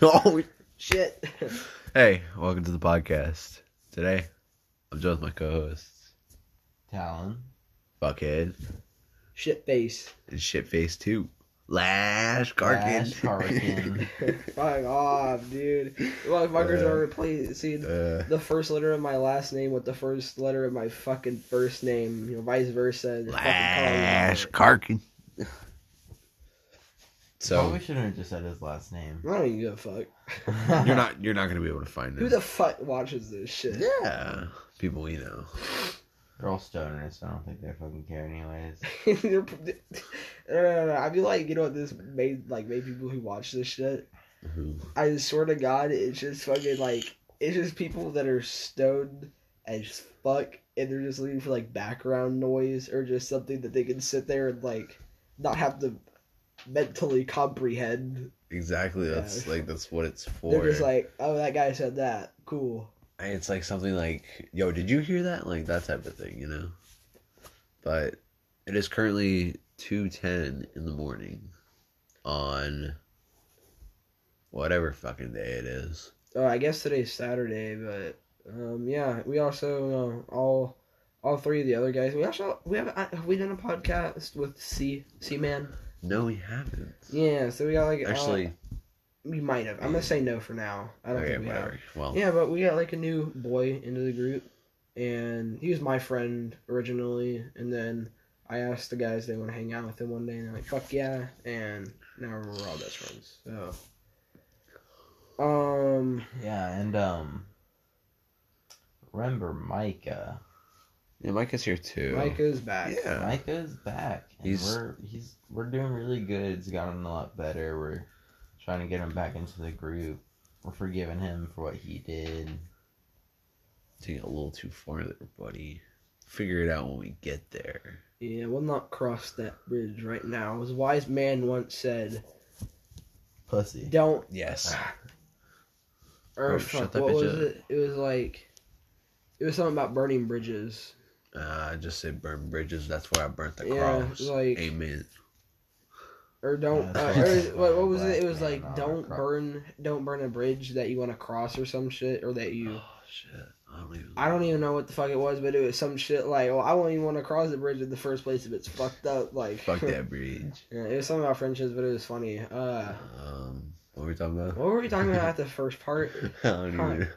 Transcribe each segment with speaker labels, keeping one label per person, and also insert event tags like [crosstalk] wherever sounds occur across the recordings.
Speaker 1: Oh
Speaker 2: Shit.
Speaker 1: hey, welcome to the podcast. Today, I'm joined with my co-hosts,
Speaker 3: Talon.
Speaker 1: Buckhead
Speaker 2: Shit face.
Speaker 1: and Shitface Two. Lash Karkin.
Speaker 3: Lash Karkin. [laughs]
Speaker 2: Fuck off, dude. Motherfuckers
Speaker 1: Uh,
Speaker 2: are replacing
Speaker 1: uh,
Speaker 2: the first letter of my last name with the first letter of my fucking first name. You know, vice versa. and fucking calling me
Speaker 1: Lash
Speaker 2: out. [laughs]
Speaker 1: Karkin.
Speaker 3: So
Speaker 1: So
Speaker 3: we shouldn't have just said his last name.
Speaker 2: I don't even give a fuck. [laughs]
Speaker 1: you're not you're not gonna be able to find
Speaker 2: Who the fuck watches this shit?
Speaker 1: Yeah, people we know.
Speaker 3: They're all stoners, so I don't think they fucking care anyways. [laughs]
Speaker 2: They're- [laughs] no, no, no, I feel like you know what this made like made people who watch this shit.
Speaker 1: Who?
Speaker 2: I swear to God, it's just fucking like it's just people that are stoned as fuck, and they're just looking for like background noise or just something that they can sit there and like not have to mentally comprehend.
Speaker 1: Exactly. That's
Speaker 2: Yeah.
Speaker 1: like that's what it's for.
Speaker 2: They're just like, oh, that guy said that. Cool.
Speaker 1: it's like something like, "Yo, did you hear that?" Like that type of thing, you know. But it is currently two ten in the morning, on whatever fucking day it is.
Speaker 2: Oh, I guess today's Saturday, but um, yeah, we also uh, all all three of the other guys. We also we have have we done a podcast with C C Man.
Speaker 1: No, we haven't.
Speaker 2: Yeah, so we got like uh,
Speaker 1: Actually,
Speaker 2: we might have. I'm gonna say no for now. I don't
Speaker 1: okay,
Speaker 2: think we have.
Speaker 1: Well,
Speaker 2: Yeah, but we got like a new boy into the group, and he was my friend originally, and then I asked the guys they want to hang out with him one day, and they're like, "Fuck yeah!" And now we're all best friends. So, um,
Speaker 3: Yeah, and um, remember Micah.
Speaker 1: yeah, Micah's here too.
Speaker 2: Micah's back.
Speaker 1: Yeah.
Speaker 3: Micah's back. And
Speaker 1: He's-
Speaker 3: we're he's we're doing really good. He's gotten a lot better. We're trying to get him back into the group. We're forgiving him for what he did.
Speaker 1: Taking it a little too far there, buddy. Figure it out when we get there.
Speaker 2: Yeah, we'll not cross that bridge right now. As a wise man once said,
Speaker 3: Pussy.
Speaker 2: "Don't."
Speaker 1: Yes.
Speaker 2: Or
Speaker 1: Oh,
Speaker 2: fuck,
Speaker 1: shut that
Speaker 2: what
Speaker 1: bitch
Speaker 2: was
Speaker 1: up.
Speaker 2: it? It was like, it was something about burning bridges.
Speaker 1: Uh, I just said burn bridges. That's why I burnt the
Speaker 2: Yeah,
Speaker 1: cross.
Speaker 2: like-
Speaker 1: Amen.
Speaker 2: Or don't. Uh, or, what, what was it? It was like don't burn, don't burn a bridge that you want to cross or some shit, or that you.
Speaker 1: Oh shit! I don't even.
Speaker 2: I don't even know what the fuck it was, but it was some shit like, oh, I won't even want to cross the bridge in the first place if it's fucked up. Like,
Speaker 1: Fuck that [laughs] bridge.
Speaker 2: yeah, it was something about friendships, but it was funny. Uh,
Speaker 1: Um, what were we talking about?
Speaker 2: what were we talking about at the [laughs] first part?
Speaker 1: I don't even.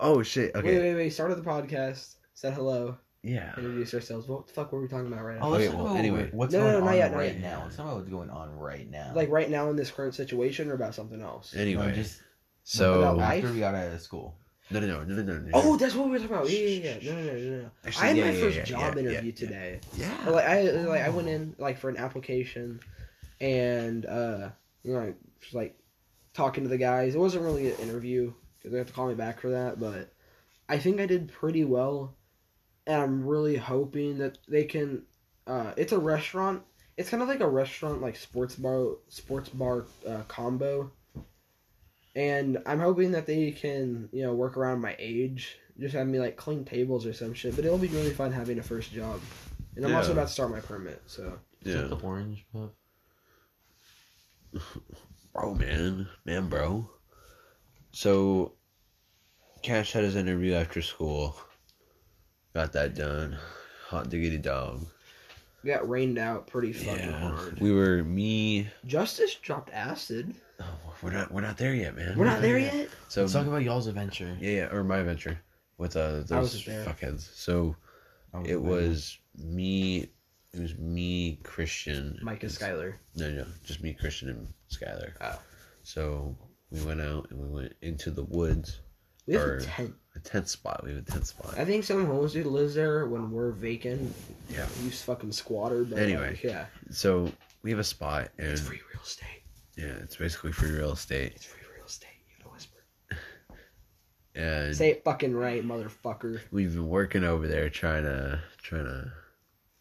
Speaker 1: Oh shit! Okay.
Speaker 2: Wait,
Speaker 1: Okay.
Speaker 2: wait, wait. Started the podcast, said hello,
Speaker 1: Yeah.
Speaker 2: Introduce ourselves. What the fuck were we talking about right now?
Speaker 3: Oh, let's
Speaker 1: Okay,
Speaker 3: talk
Speaker 1: well,
Speaker 3: about
Speaker 1: anyway.
Speaker 3: what's
Speaker 2: No, no,
Speaker 3: going
Speaker 2: no, not
Speaker 3: on
Speaker 2: yet, not
Speaker 3: right
Speaker 2: yet.
Speaker 3: now. Let's talk about what's going on right now.
Speaker 2: Like right now in this current situation, or about something else?
Speaker 1: Anyway,
Speaker 3: No, just
Speaker 1: so
Speaker 2: About life?
Speaker 3: after we got out of school.
Speaker 1: no, no, no, no, no, no.
Speaker 2: Oh, that's what we were talking about. Yeah, yeah, yeah. No, no, no, no, no.
Speaker 1: Actually,
Speaker 2: I had
Speaker 1: yeah,
Speaker 2: my
Speaker 1: yeah,
Speaker 2: first
Speaker 1: yeah,
Speaker 2: job
Speaker 1: yeah,
Speaker 2: interview
Speaker 1: yeah, yeah.
Speaker 2: today.
Speaker 1: yeah.
Speaker 2: Or, like I like I went in like for an application, and uh, you know, like, just, like talking to the guys. It wasn't really an interview because they have to call me back for that. But I think I did pretty well, and I'm really hoping that they can. Uh, it's a restaurant. It's kind of like a restaurant, like sports bar, sports bar uh, combo. And I'm hoping that they can, you know, work around my age. Just have me like clean tables or some shit. But it'll be really fun having a first job. And I'm also about to start my permit, so
Speaker 3: Is
Speaker 1: yeah.
Speaker 3: the orange puff? [sighs]
Speaker 1: Bro, man, man, bro. So, Cash had his interview after school. Got that done. Hot diggity dog.
Speaker 2: we got rained out pretty fucking
Speaker 1: Yeah.
Speaker 2: hard.
Speaker 1: We were me.
Speaker 2: Justice dropped acid.
Speaker 1: Oh, we're not. We're not there yet, man.
Speaker 2: We're not there yet.
Speaker 1: So
Speaker 3: Let's talk about y'all's adventure.
Speaker 1: yeah, yeah, or my adventure with uh those fuckheads. So
Speaker 3: I
Speaker 1: it
Speaker 3: there.
Speaker 1: was me. It was me, Christian.
Speaker 2: Mike and Skylar.
Speaker 1: No, no, just me, Christian, and Skylar.
Speaker 2: Oh.
Speaker 1: So we went out and we went into the woods,
Speaker 2: We have a tent.
Speaker 1: a tent spot. We have a tent spot.
Speaker 2: I think some homeless dude lives there when we're vacant.
Speaker 1: Yeah.
Speaker 2: He's fucking squatter. But
Speaker 1: Anyway.
Speaker 2: like, yeah,
Speaker 1: So we have a spot, and
Speaker 2: it's free real estate.
Speaker 1: yeah, it's basically free real estate.
Speaker 2: It's free real estate. You gotta whisper. [laughs]
Speaker 1: And
Speaker 2: Say it fucking right, motherfucker.
Speaker 1: we've been working over there, trying to, trying to,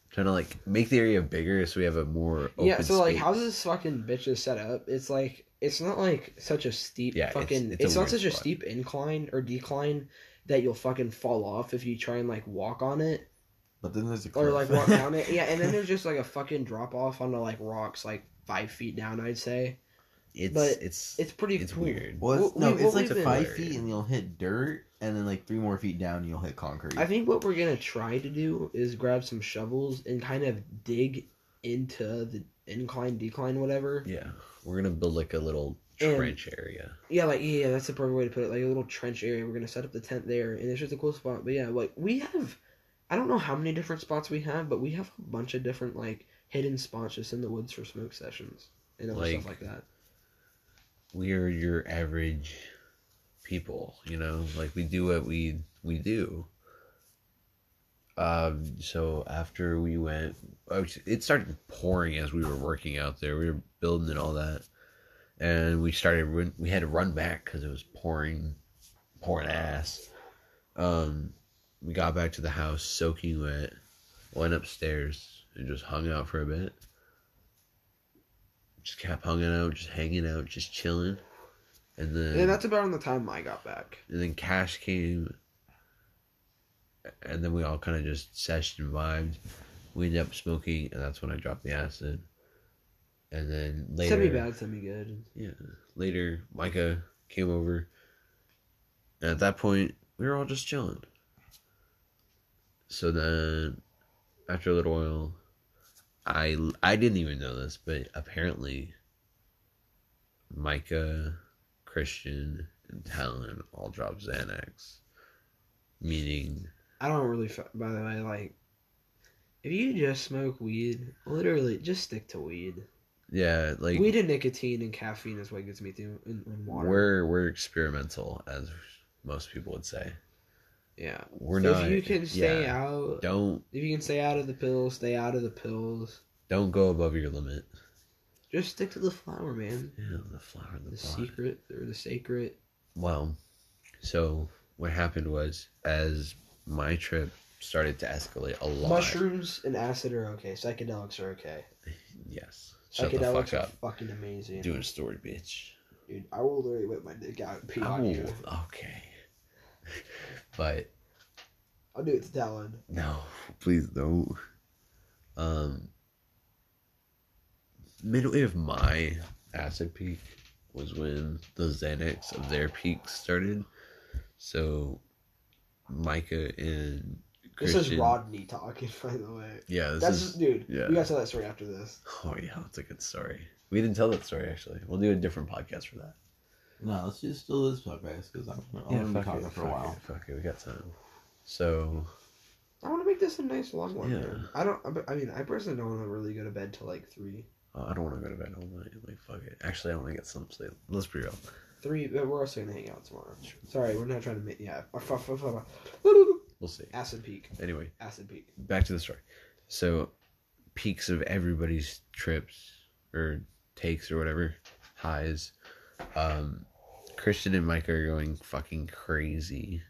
Speaker 1: trying to like make the area bigger, so we have a more open
Speaker 2: yeah, so like, how's this fucking bitch is set up? It's like it's not like such a steep
Speaker 1: Yeah, it's-
Speaker 2: fucking.
Speaker 1: it's
Speaker 2: It's,
Speaker 1: a
Speaker 2: not
Speaker 1: weird
Speaker 2: such a steep incline or decline that you'll fucking fall off if you try and like walk on it.
Speaker 3: But then there's a
Speaker 2: or like walk down it. Yeah, and then there's just like a fucking drop off onto like rocks, like five feet down. I'd say.
Speaker 1: it's
Speaker 2: But
Speaker 1: it's
Speaker 2: It's pretty.
Speaker 1: it's
Speaker 2: cool.
Speaker 1: weird.
Speaker 3: Well, it's,
Speaker 2: What
Speaker 3: no,
Speaker 2: we-
Speaker 3: it's like
Speaker 2: we've been-
Speaker 3: five feet and you'll hit dirt, and then like three more feet down you'll hit concrete.
Speaker 2: I think what we're gonna try to do is grab some shovels and kind of dig into the incline, decline, whatever.
Speaker 1: Yeah, we're gonna build like a little
Speaker 2: And-
Speaker 1: trench area.
Speaker 2: Yeah, like yeah, that's the perfect way to put it. Like a little trench area. We're gonna set up the tent there, and it's just a cool spot. But yeah, like we have, I don't know how many different spots we have, but we have a bunch of different like hidden spots just in the woods for smoke sessions and other stuff
Speaker 1: Like-
Speaker 2: like that.
Speaker 1: We're your average people, you know. Like we do what we we do. Um. So after we went, it started pouring as we were working out there. We were building and all that, and we started. We had to run back because it was pouring, pouring ass. Um, we got back to the house soaking wet. Went upstairs and just hung out for a bit. Just kept hanging out, just hanging out, just chilling. And then
Speaker 2: And that's about on the time I got back.
Speaker 1: and then Cash came, and then we all kind of just and vibed. We ended up smoking, and that's when I dropped the acid. And then later,
Speaker 2: Semi bad, semi good.
Speaker 1: yeah, later Micah came over, and at that point we were all just chilling. So then, after a little while, I I didn't even know this, but apparently, Micah, Christian, and Talon all dropped Xanax, meaning
Speaker 2: I don't really. By the way, like, if you just smoke weed, literally just stick to weed.
Speaker 1: yeah, like
Speaker 2: weed and nicotine and caffeine is what gets me through, and, and water.
Speaker 1: we're we're experimental, as most people would say.
Speaker 2: yeah.
Speaker 1: We're
Speaker 2: So
Speaker 1: not.
Speaker 2: if you can stay
Speaker 1: yeah,
Speaker 2: out,
Speaker 1: Don't
Speaker 2: if you can stay out of the pills, stay out of the pills.
Speaker 1: don't go above your limit.
Speaker 2: Just stick to the flower, man.
Speaker 1: Yeah, the flower the,
Speaker 2: The secret or the sacred.
Speaker 1: Well, so what happened was as my trip started to escalate a lot.
Speaker 2: Mushrooms and acid are okay. Psychedelics are okay.
Speaker 1: Yes. Shut the
Speaker 2: Psychedelics
Speaker 1: fuck
Speaker 2: are
Speaker 1: up.
Speaker 2: fucking amazing.
Speaker 1: Doing a story, bitch.
Speaker 2: Dude, I will literally whip my dick out and pee on you.
Speaker 1: Oh, okay. [laughs] but
Speaker 2: I'll do it to Talon.
Speaker 1: no, please don't. Um, midway of my acid peak was when the Xanax of their peak started. So, Micah and
Speaker 2: This is Rodney talking, by the way.
Speaker 1: Yeah, this
Speaker 2: That's
Speaker 1: is.
Speaker 2: dude.
Speaker 1: yeah.
Speaker 2: We gotta tell that story after this.
Speaker 1: Oh yeah, that's a good story. We didn't tell that story actually. We'll do a different podcast for that.
Speaker 3: no, let's just do this podcast because I'm, I'm gonna be talking for a while.
Speaker 1: It, fuck it, we got time. So
Speaker 2: I want to make this a nice long one.
Speaker 1: Yeah.
Speaker 2: man. I don't. I mean, I personally don't want to really go to bed till like three.
Speaker 1: uh, I don't want to go to bed all night. Like fuck it. Actually, I want to get some sleep. Let's be real.
Speaker 2: Three. But we're also gonna hang out tomorrow. Sorry, we're not trying to make. Yeah. [laughs]
Speaker 1: We'll see.
Speaker 2: Acid peak.
Speaker 1: Anyway,
Speaker 2: Acid peak.
Speaker 1: back to the story. So, peaks of everybody's trips or takes or whatever highs. Um, Christian and Mike are going fucking crazy.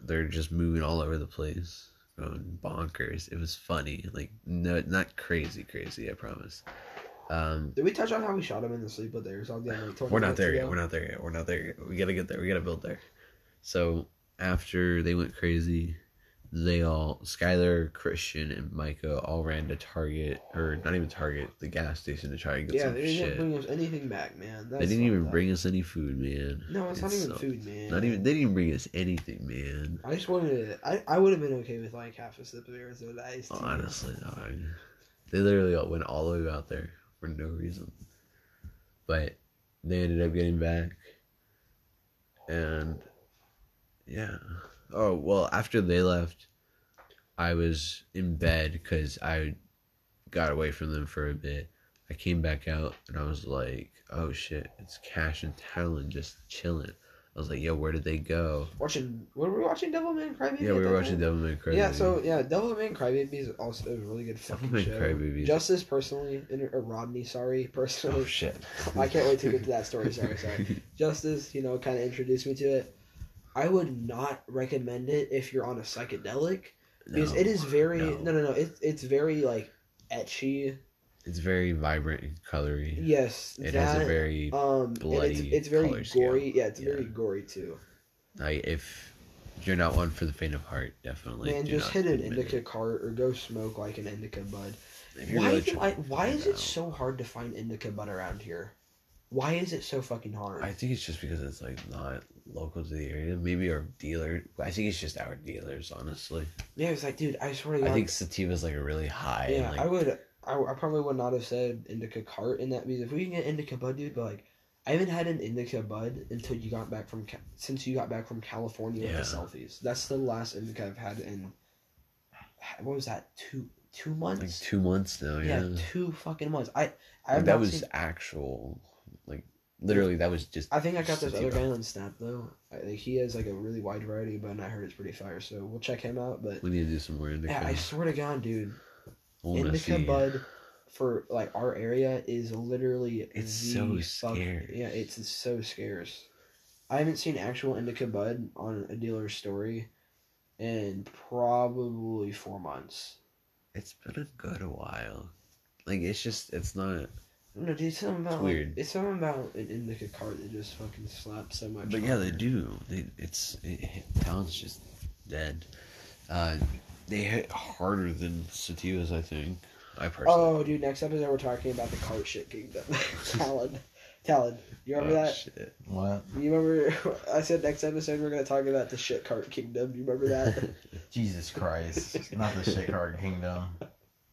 Speaker 1: They're just moving all over the place, going bonkers. It was funny, like no, not crazy, crazy. I promise. Um,
Speaker 2: Did we touch on how we shot him in the sleep with there or something? Like
Speaker 1: we're not there
Speaker 2: ago?
Speaker 1: yet. We're not there yet. We're not there yet. We gotta get there. We gotta build there. So after they went crazy, they all Skylar, Christian, and Micah all ran to Target or not even Target, the gas station to try and get
Speaker 2: Yeah,
Speaker 1: some
Speaker 2: they didn't
Speaker 1: shit.
Speaker 2: bring us anything back, man.
Speaker 1: they didn't even
Speaker 2: up.
Speaker 1: bring us any food, man.
Speaker 2: No, it's, not even
Speaker 1: so-
Speaker 2: food, man.
Speaker 1: Not even they didn't even bring us anything, man.
Speaker 2: I just wanted to. I, I would have been okay with like half a sip of Arizona iced tea.
Speaker 1: Honestly, dog. They literally went all the way out there for no reason. But they ended up getting back. And yeah. Oh, well, after they left, I was in bed because I got away from them for a bit. I came back out and I was like, oh shit, it's Cash and Talon just chilling. I was like, yo, where did they go?
Speaker 2: Watching. Were we watching Devilman Crybaby?
Speaker 1: Yeah, we were watching
Speaker 2: time?
Speaker 1: Devilman Crybaby.
Speaker 2: Yeah, so yeah, Devilman Crybaby is also a really good fucking
Speaker 1: Devilman
Speaker 2: show.
Speaker 1: Crybaby.
Speaker 2: Justice personally, and- or Rodney, sorry, [laughs] personally.
Speaker 1: Oh shit.
Speaker 2: I can't wait to get to that story. Sorry, sorry. [laughs] Justice, you know, kind of introduced me to it. I would not recommend it if you're on a psychedelic because
Speaker 1: No,
Speaker 2: it is very
Speaker 1: no.
Speaker 2: no no no. It's it's very like etchy.
Speaker 1: It's very vibrant and colory.
Speaker 2: Yes,
Speaker 1: It
Speaker 2: that,
Speaker 1: has a very
Speaker 2: um and it's,
Speaker 1: bloody
Speaker 2: it's very gory. Yeah, it's
Speaker 1: Yeah.
Speaker 2: very gory too.
Speaker 1: like if you're not one for the faint of heart, definitely.
Speaker 2: Man, just hit an indica
Speaker 1: it.
Speaker 2: cart or go smoke like an indica bud. Why
Speaker 1: really
Speaker 2: do I, why is it so hard to find indica bud around here? Why is it so fucking hard?
Speaker 1: I think it's just because it's like not local to the area. Maybe our dealer. I think it's just our dealers, honestly.
Speaker 2: yeah, it's like, dude, I swear to God.
Speaker 1: I think sativa's like a really high.
Speaker 2: yeah,
Speaker 1: like,
Speaker 2: I would. I, I probably would not have said indica cart in that because if we can get indica bud, dude, but like, I haven't had an indica bud until you got back from since you got back from California with the selfies. That's the last indica I've had in. What was that? Two two months.
Speaker 1: like two months now.
Speaker 2: yeah,
Speaker 1: Yeah,
Speaker 2: two fucking months. I I
Speaker 1: Like, that was
Speaker 2: seen-
Speaker 1: actual. Like literally, that was just.
Speaker 2: I think I got this other guy on Snap though. I, like, he has like a really wide variety, but I heard it's pretty fire. So we'll check him out. But
Speaker 1: We need to do some more indica.
Speaker 2: yeah, I swear to God, dude, indica
Speaker 1: see-
Speaker 2: bud for like our area is literally
Speaker 1: It's so
Speaker 2: fuck-
Speaker 1: scarce.
Speaker 2: Yeah, it's so scarce. I haven't seen actual indica bud on a dealer's story in probably four months.
Speaker 1: It's been a good while. Like it's just it's not.
Speaker 2: No, dude, it's something about
Speaker 1: It's
Speaker 2: like-
Speaker 1: weird.
Speaker 2: it's something about an indica cart that just fucking slaps so much.
Speaker 1: But yeah, they do. They it's it, Talon's just dead. Uh, they hit harder than sativas. I think. I personally.
Speaker 2: Oh, dude! Next episode, we're talking about the cart shit kingdom. [laughs] Talon, Talon, you remember
Speaker 1: Oh,
Speaker 2: that?
Speaker 1: shit.
Speaker 3: What?
Speaker 2: You remember? [laughs] I said next episode we're gonna talk about the shit cart kingdom. You remember that? [laughs]
Speaker 3: Jesus Christ! Not the shit cart kingdom.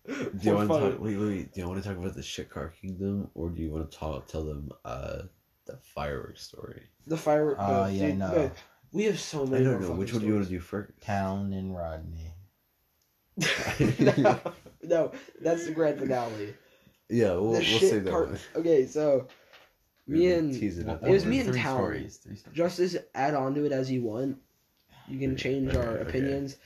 Speaker 1: Do you want to talk? Wait, wait, wait. Do you want to talk about the shit cart kingdom, or do you want to talk tell them uh the fireworks story?
Speaker 2: The firework.
Speaker 3: Oh
Speaker 2: no,
Speaker 3: yeah,
Speaker 2: dude,
Speaker 3: no.
Speaker 2: We have so many.
Speaker 1: I
Speaker 2: don't
Speaker 1: know. Which
Speaker 2: fucking
Speaker 1: one do you want to do first?
Speaker 3: Town and Rodney. [laughs]
Speaker 2: no, no, that's the grand finale.
Speaker 1: Yeah, we'll, we'll save that
Speaker 2: cart.
Speaker 1: one.
Speaker 2: Okay, so me and
Speaker 1: teasing it.
Speaker 2: It was me and
Speaker 3: three
Speaker 2: Talon.
Speaker 3: stories.
Speaker 2: Justice, add on to it as you want. You can change our
Speaker 1: Okay, okay.
Speaker 2: opinions,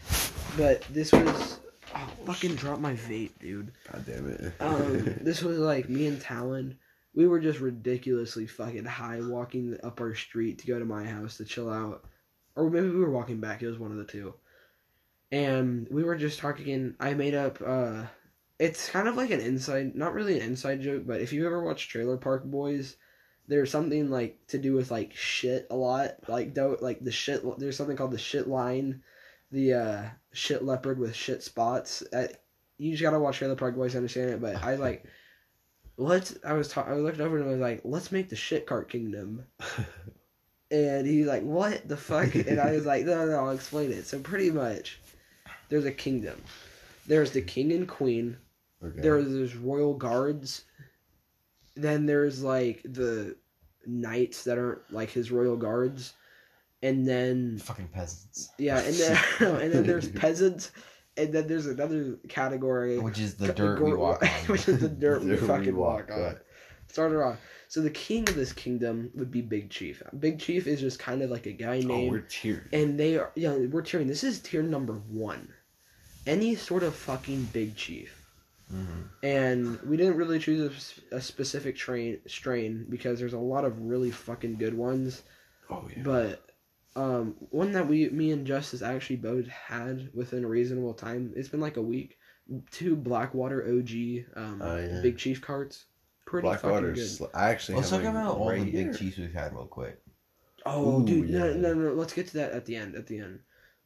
Speaker 2: but this was. Oh, fucking drop my vape, dude.
Speaker 1: God damn it.
Speaker 2: Um, this was like me and Talon. We were just ridiculously fucking high walking up our street to go to my house to chill out. Or maybe we were walking back. It was one of the two. And we were just talking. And I made up. uh It's kind of like an inside, not really an inside joke, but if you ever watch Trailer Park Boys, there's something like to do with like shit a lot. Like don't like the shit. There's something called the shit line. The uh shit leopard with shit spots. Uh, you just gotta watch Trailer Park Boys to understand it. But I like let's I was ta- I looked over and I was like, let's make the shit cart kingdom. [laughs] And he's like, what the fuck? And I was like, no, no, I'll explain it. So pretty much, there's a kingdom. There's the king and queen.
Speaker 1: okay.
Speaker 2: There's there's royal guards. Then there's like the knights that aren't like his royal guards. And then
Speaker 3: Fucking peasants.
Speaker 2: yeah, and then [laughs] [laughs] and then there's peasants. And then there's another category
Speaker 3: Which is the dirt we walk on. [laughs]
Speaker 2: which is the dirt we
Speaker 1: Dirt we
Speaker 2: fucking
Speaker 1: walk
Speaker 2: walk on. Started off. So the king of this kingdom would be Big Chief. Big Chief is just kind of like a guy
Speaker 1: oh,
Speaker 2: named,
Speaker 1: we're cheering.
Speaker 2: and they are yeah we're tiering. This is tier number one. Any sort of fucking Big Chief,
Speaker 3: Mhm.
Speaker 2: and we didn't really choose a specific train strain because there's a lot of really fucking good ones.
Speaker 1: Oh yeah.
Speaker 2: But um, one that we, me and Justice actually both had within a reasonable time. It's been like a week. Two Blackwater OG um,
Speaker 1: Oh, yeah.
Speaker 2: Big Chief carts. Pretty fucking
Speaker 1: Blackwater.
Speaker 2: good.
Speaker 1: Sl- I actually.
Speaker 3: Let's
Speaker 1: have
Speaker 3: talk
Speaker 1: mine
Speaker 3: about all
Speaker 1: right
Speaker 3: the
Speaker 1: here.
Speaker 3: big chiefs we've had real quick.
Speaker 2: Oh,
Speaker 1: Ooh,
Speaker 2: dude, no,
Speaker 1: yeah.
Speaker 2: no, no. Let's get to that at the end. At the end.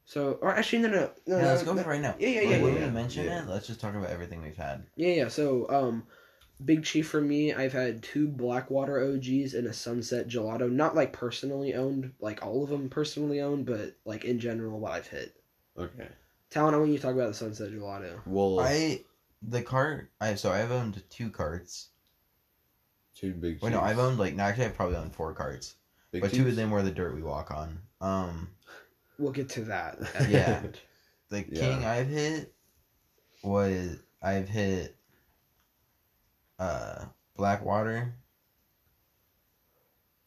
Speaker 2: So, or actually, no, no, no.
Speaker 3: Yeah,
Speaker 2: no,
Speaker 3: let's go
Speaker 2: no,
Speaker 3: for right now.
Speaker 2: Yeah, yeah,
Speaker 3: Like,
Speaker 2: yeah,
Speaker 3: When
Speaker 2: yeah,
Speaker 3: we
Speaker 2: yeah.
Speaker 3: mention
Speaker 1: Yeah.
Speaker 3: it, let's just talk about everything we've had.
Speaker 2: Yeah, yeah. So, um, Big Chief for me, I've had two Blackwater OGs and a Sunset Gelato. Not like personally owned, like all of them personally owned, but like in general, what I've hit.
Speaker 1: Okay.
Speaker 2: Talon, I want you to talk about the Sunset Gelato.
Speaker 1: Well,
Speaker 3: I the cart. I so I've owned two carts.
Speaker 1: two big.
Speaker 3: Wait, no,
Speaker 1: chiefs.
Speaker 3: I've owned like no, actually I've probably owned four carts,
Speaker 1: Big
Speaker 3: but two of them were the dirt we walk on. Um,
Speaker 2: We'll get to that. [laughs]
Speaker 3: Yeah. the
Speaker 1: Yeah.
Speaker 3: king I've hit was I've hit uh Blackwater,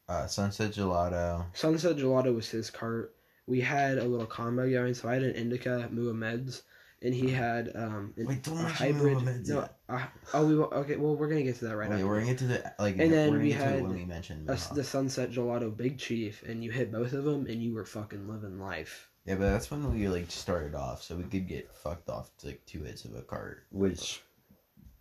Speaker 3: uh Sunset Gelato.
Speaker 2: Sunset Gelato was his cart. We had a little combo going, so I had an Indica Muha Meds, and he had um an,
Speaker 3: Wait, don't
Speaker 2: a hybrid. No, uh, oh, we okay. Well, we're gonna get to that right
Speaker 3: Wait,
Speaker 2: now.
Speaker 3: we're gonna get to the like,
Speaker 2: And then we
Speaker 3: to it
Speaker 2: had
Speaker 3: when we mentioned
Speaker 2: a, the Sunset Gelato Big Chief, and you hit both of them, and you were fucking living life.
Speaker 3: Yeah, but that's when we like started off, so we could get fucked off to like two hits of a cart.
Speaker 1: which,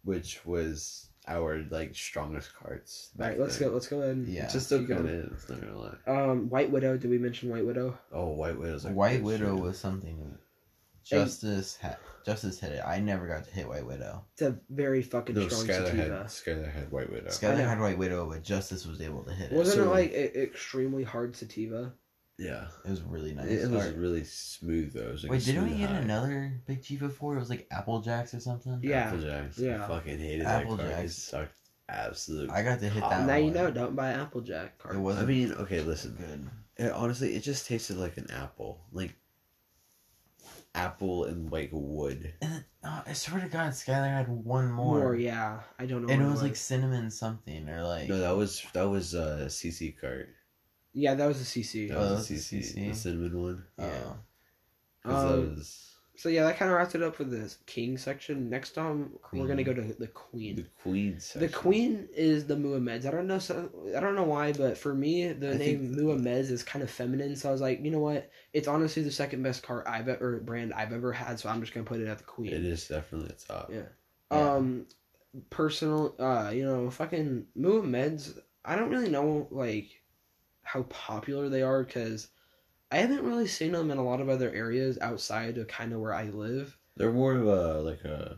Speaker 1: which was our like strongest cards.
Speaker 2: All right, let's
Speaker 1: then.
Speaker 2: go. Let's go ahead. and-
Speaker 3: Yeah.
Speaker 1: It just kind of
Speaker 2: going.
Speaker 1: is. Not gonna lie.
Speaker 2: Um, White Widow. Did we mention White Widow?
Speaker 1: Oh, White Widow's like
Speaker 3: White Widow
Speaker 1: shit.
Speaker 3: was something Justice had Justice hit it. I never got to hit White Widow.
Speaker 2: It's a very fucking
Speaker 1: No,
Speaker 2: strong
Speaker 1: Skylar
Speaker 2: sativa.
Speaker 1: had Skylar had White Widow.
Speaker 3: Skylar
Speaker 2: know.
Speaker 3: had White Widow, but Justice was able to hit it.
Speaker 2: Wasn't
Speaker 1: So-
Speaker 2: it like a, extremely hard sativa?
Speaker 1: yeah,
Speaker 3: it was really nice.
Speaker 1: it, it was
Speaker 3: Alright.
Speaker 1: really smooth though. It was like
Speaker 3: Wait, didn't we
Speaker 1: smooth
Speaker 3: get another Big Chief before? It was like Apple Jacks or something.
Speaker 2: Yeah.
Speaker 1: Apple Jacks.
Speaker 2: Yeah.
Speaker 1: I fucking hated
Speaker 3: Apple
Speaker 1: that card. It
Speaker 3: Jacks.
Speaker 1: sucked absolute.
Speaker 3: I got to hit that.
Speaker 2: now you
Speaker 3: one.
Speaker 2: know, don't buy Applejack cards.
Speaker 3: It wasn't
Speaker 1: I mean, okay, listen.
Speaker 3: good.
Speaker 1: It, honestly, it just tasted like an apple, like apple and like wood.
Speaker 3: And uh, I swear to God, Skylar had one more,
Speaker 2: more. yeah. I don't know.
Speaker 3: and it
Speaker 2: what
Speaker 3: was like cinnamon something or like.
Speaker 1: No, that was that was uh CC cart.
Speaker 2: yeah, that was a CC.
Speaker 1: That
Speaker 3: Oh,
Speaker 1: was
Speaker 3: that
Speaker 1: a CC,
Speaker 3: CC?
Speaker 1: the cinnamon one.
Speaker 3: Oh.
Speaker 2: yeah.
Speaker 1: 'Cause that
Speaker 2: Um,
Speaker 1: was
Speaker 2: So yeah, that kind of wraps it up for the king section. Next time we're gonna go to the queen.
Speaker 1: the queen. Section.
Speaker 2: The queen is the Muha Meds. I don't know. So, I don't know why, but for me, the
Speaker 1: I
Speaker 2: name
Speaker 1: think-
Speaker 2: Muha Meds is kind of feminine. So I was like, you know what? It's honestly the second best car I've or brand I've ever had. So I'm just gonna put it at the queen.
Speaker 1: It is definitely the top.
Speaker 2: Yeah.
Speaker 3: Yeah.
Speaker 2: Um, personal. Uh, you know, fucking Muha Meds. I don't really know like how popular they are because I haven't really seen them in a lot of other areas outside of kind of where I live.
Speaker 1: They're more of a like a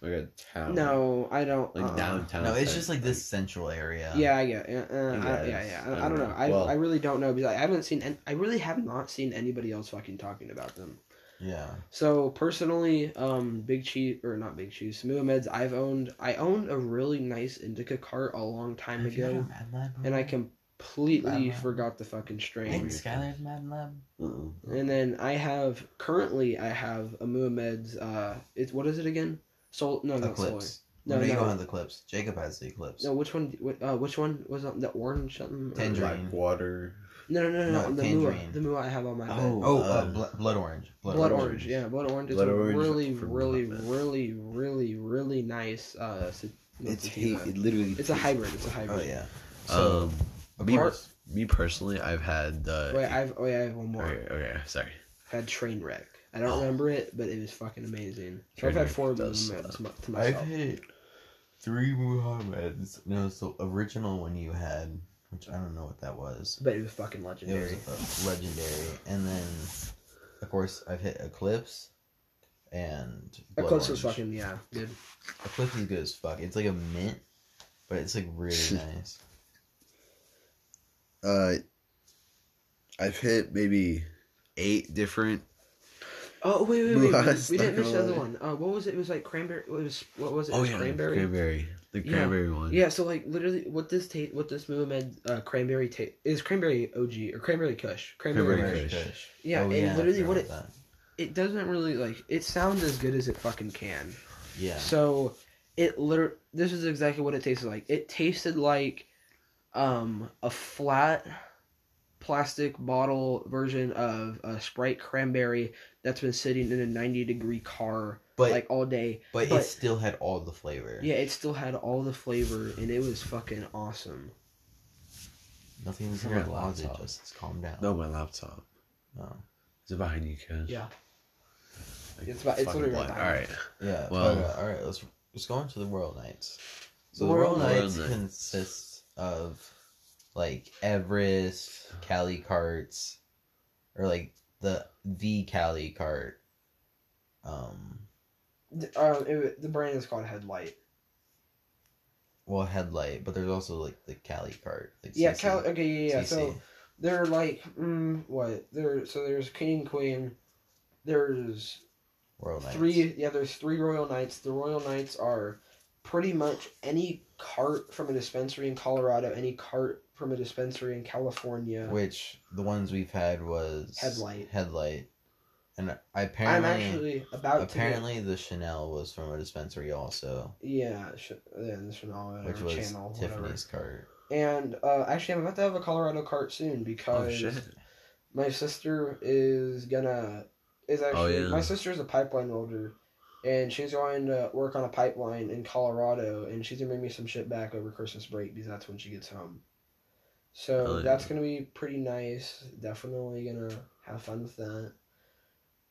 Speaker 1: like a town.
Speaker 2: No, I don't.
Speaker 1: like
Speaker 2: uh-uh.
Speaker 1: downtown.
Speaker 3: No, it's
Speaker 1: type,
Speaker 3: just like this central area.
Speaker 2: Yeah, I get. Yeah, uh, I, yeah, yeah. I,
Speaker 1: I
Speaker 2: I don't
Speaker 1: don't
Speaker 2: know.
Speaker 1: know.
Speaker 2: I,
Speaker 1: Well-
Speaker 2: I really don't know because I haven't seen. an- I really have not seen anybody else fucking talking about them.
Speaker 3: Yeah.
Speaker 2: So personally, um, Big Cheese or not Big Cheese, Muha Meds. I've owned. I owned a really nice indica cart a long time
Speaker 3: Have you had a
Speaker 2: ago,
Speaker 3: Mad Lab
Speaker 2: and I
Speaker 3: before?
Speaker 2: Completely
Speaker 3: Wow.
Speaker 2: forgot the fucking
Speaker 3: I
Speaker 2: strain.
Speaker 3: think Skylar's Mad Lab.
Speaker 1: Uh-uh.
Speaker 2: And then I have currently I have a Muha Meds. Uh, it's what is it again? Sol? No, not Solar.
Speaker 3: Eclipse.
Speaker 2: No,
Speaker 3: No, no, you
Speaker 2: no.
Speaker 3: go on the Eclipse. Jacob has the Eclipse.
Speaker 2: No, which one? wh- Uh, which one was on the orange something? or-
Speaker 3: Tangerine.
Speaker 1: Blackwater.
Speaker 2: No, no, no, no.
Speaker 3: No,
Speaker 2: the Mua,
Speaker 3: tangerine.
Speaker 2: the Mua I have on my bed.
Speaker 1: Oh,
Speaker 3: Oh,
Speaker 1: uh,
Speaker 3: uh, bl- blood orange.
Speaker 2: Blood,
Speaker 1: Blood
Speaker 2: orange.
Speaker 1: orange.
Speaker 2: yeah, blood orange is
Speaker 1: Blood
Speaker 2: a
Speaker 1: orange
Speaker 2: really,
Speaker 1: from
Speaker 2: really,
Speaker 1: Muhammad.
Speaker 2: really, really, really nice. Uh, sa-
Speaker 1: It's
Speaker 2: sativa.
Speaker 1: hate. It literally.
Speaker 2: It's a hybrid. It's a hybrid.
Speaker 3: Oh yeah.
Speaker 1: Um, me,
Speaker 2: apart-
Speaker 1: me personally, I've had the.
Speaker 2: Wait, I've oh yeah, I have one more.
Speaker 1: Okay, okay, sorry.
Speaker 2: I've had train wreck. I don't
Speaker 1: Oh.
Speaker 2: remember it, but it was fucking amazing. So I've had four of them
Speaker 1: does
Speaker 2: to
Speaker 1: suck.
Speaker 3: I've
Speaker 2: myself.
Speaker 3: hit three Muha Meds. No, it's the original one you had, which I don't know what that was.
Speaker 2: But it was fucking
Speaker 3: It
Speaker 2: legendary.
Speaker 3: was uh, legendary, and then of course I've hit Eclipse and Blood
Speaker 2: Eclipse was fucking yeah, good.
Speaker 3: Eclipse is good as fuck. It's like a mint, but it's like really [laughs] nice.
Speaker 1: Uh, I've hit maybe eight different.
Speaker 2: Oh wait, wait, wait!
Speaker 1: Mua's
Speaker 2: we, we didn't
Speaker 1: not
Speaker 2: mention the other
Speaker 1: gonna
Speaker 2: one. Uh, what was it? It was like cranberry. It was what was it? It
Speaker 1: Oh
Speaker 2: was
Speaker 1: yeah,
Speaker 2: cranberry.
Speaker 1: cranberry. The
Speaker 2: Yeah.
Speaker 1: cranberry one.
Speaker 2: Yeah, so like literally, what this tape, what this Muha Med uh, cranberry tape is cranberry OG or cranberry Kush. Cranberry,
Speaker 1: Cranberry
Speaker 2: Kush.
Speaker 1: Kush.
Speaker 2: Yeah,
Speaker 3: Oh,
Speaker 2: and
Speaker 3: I
Speaker 2: literally what it
Speaker 3: that.
Speaker 2: it doesn't really like it sounds as good as it fucking can.
Speaker 3: Yeah.
Speaker 2: So it literally this is exactly what it tasted like. It tasted like um a flat plastic bottle version of a Sprite cranberry that's been sitting in a 90 degree car
Speaker 3: But
Speaker 2: like all day.
Speaker 3: but,
Speaker 2: but-
Speaker 3: it still had all the flavor.
Speaker 2: Yeah, it still had all the flavor and it was fucking awesome.
Speaker 3: Nothing's
Speaker 1: Your
Speaker 3: gonna pause it.
Speaker 1: laptop.
Speaker 3: Just calm down.
Speaker 1: No, my laptop.
Speaker 3: No.
Speaker 1: Is it behind you, Cash?
Speaker 2: Yeah.
Speaker 1: Like,
Speaker 2: It's about- it's
Speaker 1: fucking
Speaker 2: literally right behind
Speaker 1: All right.
Speaker 3: Yeah.
Speaker 1: Well-
Speaker 3: but, uh, all right. Let's let's go into the world Knights. So
Speaker 2: The
Speaker 3: the
Speaker 2: Royal
Speaker 3: Royal Knights
Speaker 1: Knights.
Speaker 3: consists of like Everest, Cali carts, or like the the Cali cart. Um.
Speaker 2: The, uh, it, the brand is called Headlight.
Speaker 3: Well, headlight, but there's also like the Cali cart. Like
Speaker 2: Yeah,
Speaker 3: CC.
Speaker 2: Cal- okay, yeah, yeah.
Speaker 3: CC.
Speaker 2: So they're like, mm, what? There, so there's King Queen. There's
Speaker 3: Royal Knights.
Speaker 2: three. Yeah, there's three Royal Knights. The Royal Knights are pretty much any cart from a dispensary in Colorado, any cart from a dispensary in California.
Speaker 3: Which the ones we've had was
Speaker 2: Headlight.
Speaker 3: Headlight, and I apparently, I'm
Speaker 2: actually about
Speaker 3: apparently the Chanel was from a dispensary also,
Speaker 2: yeah, this Chanel,
Speaker 3: which
Speaker 2: whatever
Speaker 3: was
Speaker 2: channel, whatever.
Speaker 3: Tiffany's cart.
Speaker 2: And uh, actually, I'm about to have a Colorado cart soon
Speaker 1: Oh
Speaker 2: because
Speaker 1: shit.
Speaker 2: my sister is gonna is actually
Speaker 1: Oh, yeah.
Speaker 2: my sister's a pipeline welder and she's going to work on a pipeline in Colorado and she's gonna bring me some shit back over Christmas break because that's when she gets home. So
Speaker 1: Oh, yeah.
Speaker 2: that's gonna be pretty nice. Definitely gonna have fun with that.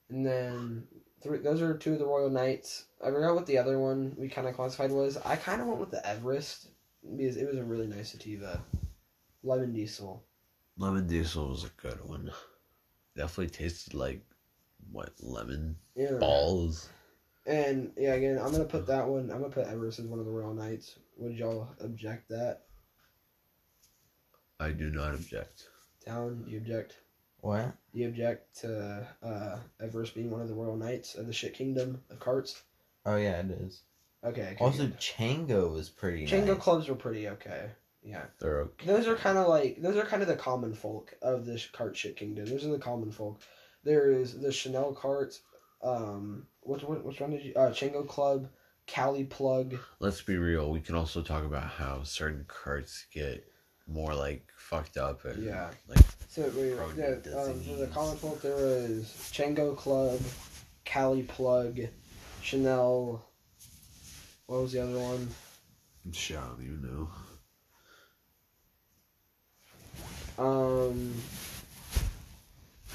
Speaker 2: And then three, those are two of the Royal Knights. I forgot what the other one we kind of classified was. I kind of went with the Everest because it was a really nice sativa. Lemon Diesel.
Speaker 1: Lemon Diesel was a good one. Definitely tasted like what lemon
Speaker 2: Yeah.
Speaker 1: balls.
Speaker 2: And yeah, again, I'm gonna put that one. I'm gonna put Everest as one of the Royal Knights. Would y'all object that?
Speaker 1: I do not object.
Speaker 2: Town, you object?
Speaker 3: What?
Speaker 2: You object to uh, Everest being one of the Royal Knights of the shit kingdom of carts?
Speaker 3: Oh yeah, it is.
Speaker 2: Okay. okay
Speaker 3: Also,
Speaker 2: good.
Speaker 3: Chango was pretty.
Speaker 2: Chango
Speaker 3: nice.
Speaker 2: clubs were pretty okay. Yeah,
Speaker 1: They're okay.
Speaker 2: those are kind of like those are kind of the common folk of this cart shit kingdom. Those are the common folk. There is the Chanel carts. Um, which one? Which one did you? Uh, Chango Club, Cali Plug.
Speaker 1: Let's be real. We can also talk about how certain carts get more like fucked up and
Speaker 2: Yeah.
Speaker 1: like
Speaker 2: So
Speaker 1: Prone
Speaker 2: yeah, um, for the common folk, there was Chango Club, Cali Plug, Chanel. What was the other one?
Speaker 1: shit, I don't even know.
Speaker 2: Um.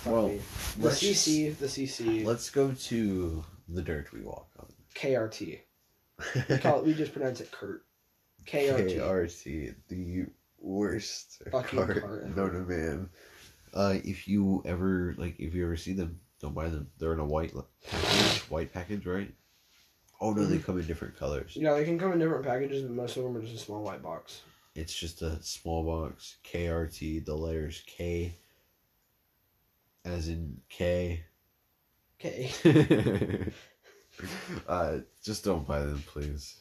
Speaker 1: Well,
Speaker 2: the CC, the CC,
Speaker 1: Let's go to the dirt we walk on.
Speaker 2: KRT. [laughs] We call it. We just pronounce it Kurt. KRT.
Speaker 1: KRT, the worst
Speaker 2: Fucking
Speaker 1: cart
Speaker 2: cart [laughs]
Speaker 1: known to man. Uh, if you ever like, if you ever see them, don't buy them. They're in a white package, white package, right? Oh no, they come in different colors.
Speaker 2: Yeah, they can come in different packages, but most of them are just a small white box.
Speaker 1: It's just a small box. KRT, the letters K, as in K.
Speaker 2: K. [laughs]
Speaker 1: uh, just don't buy them, please.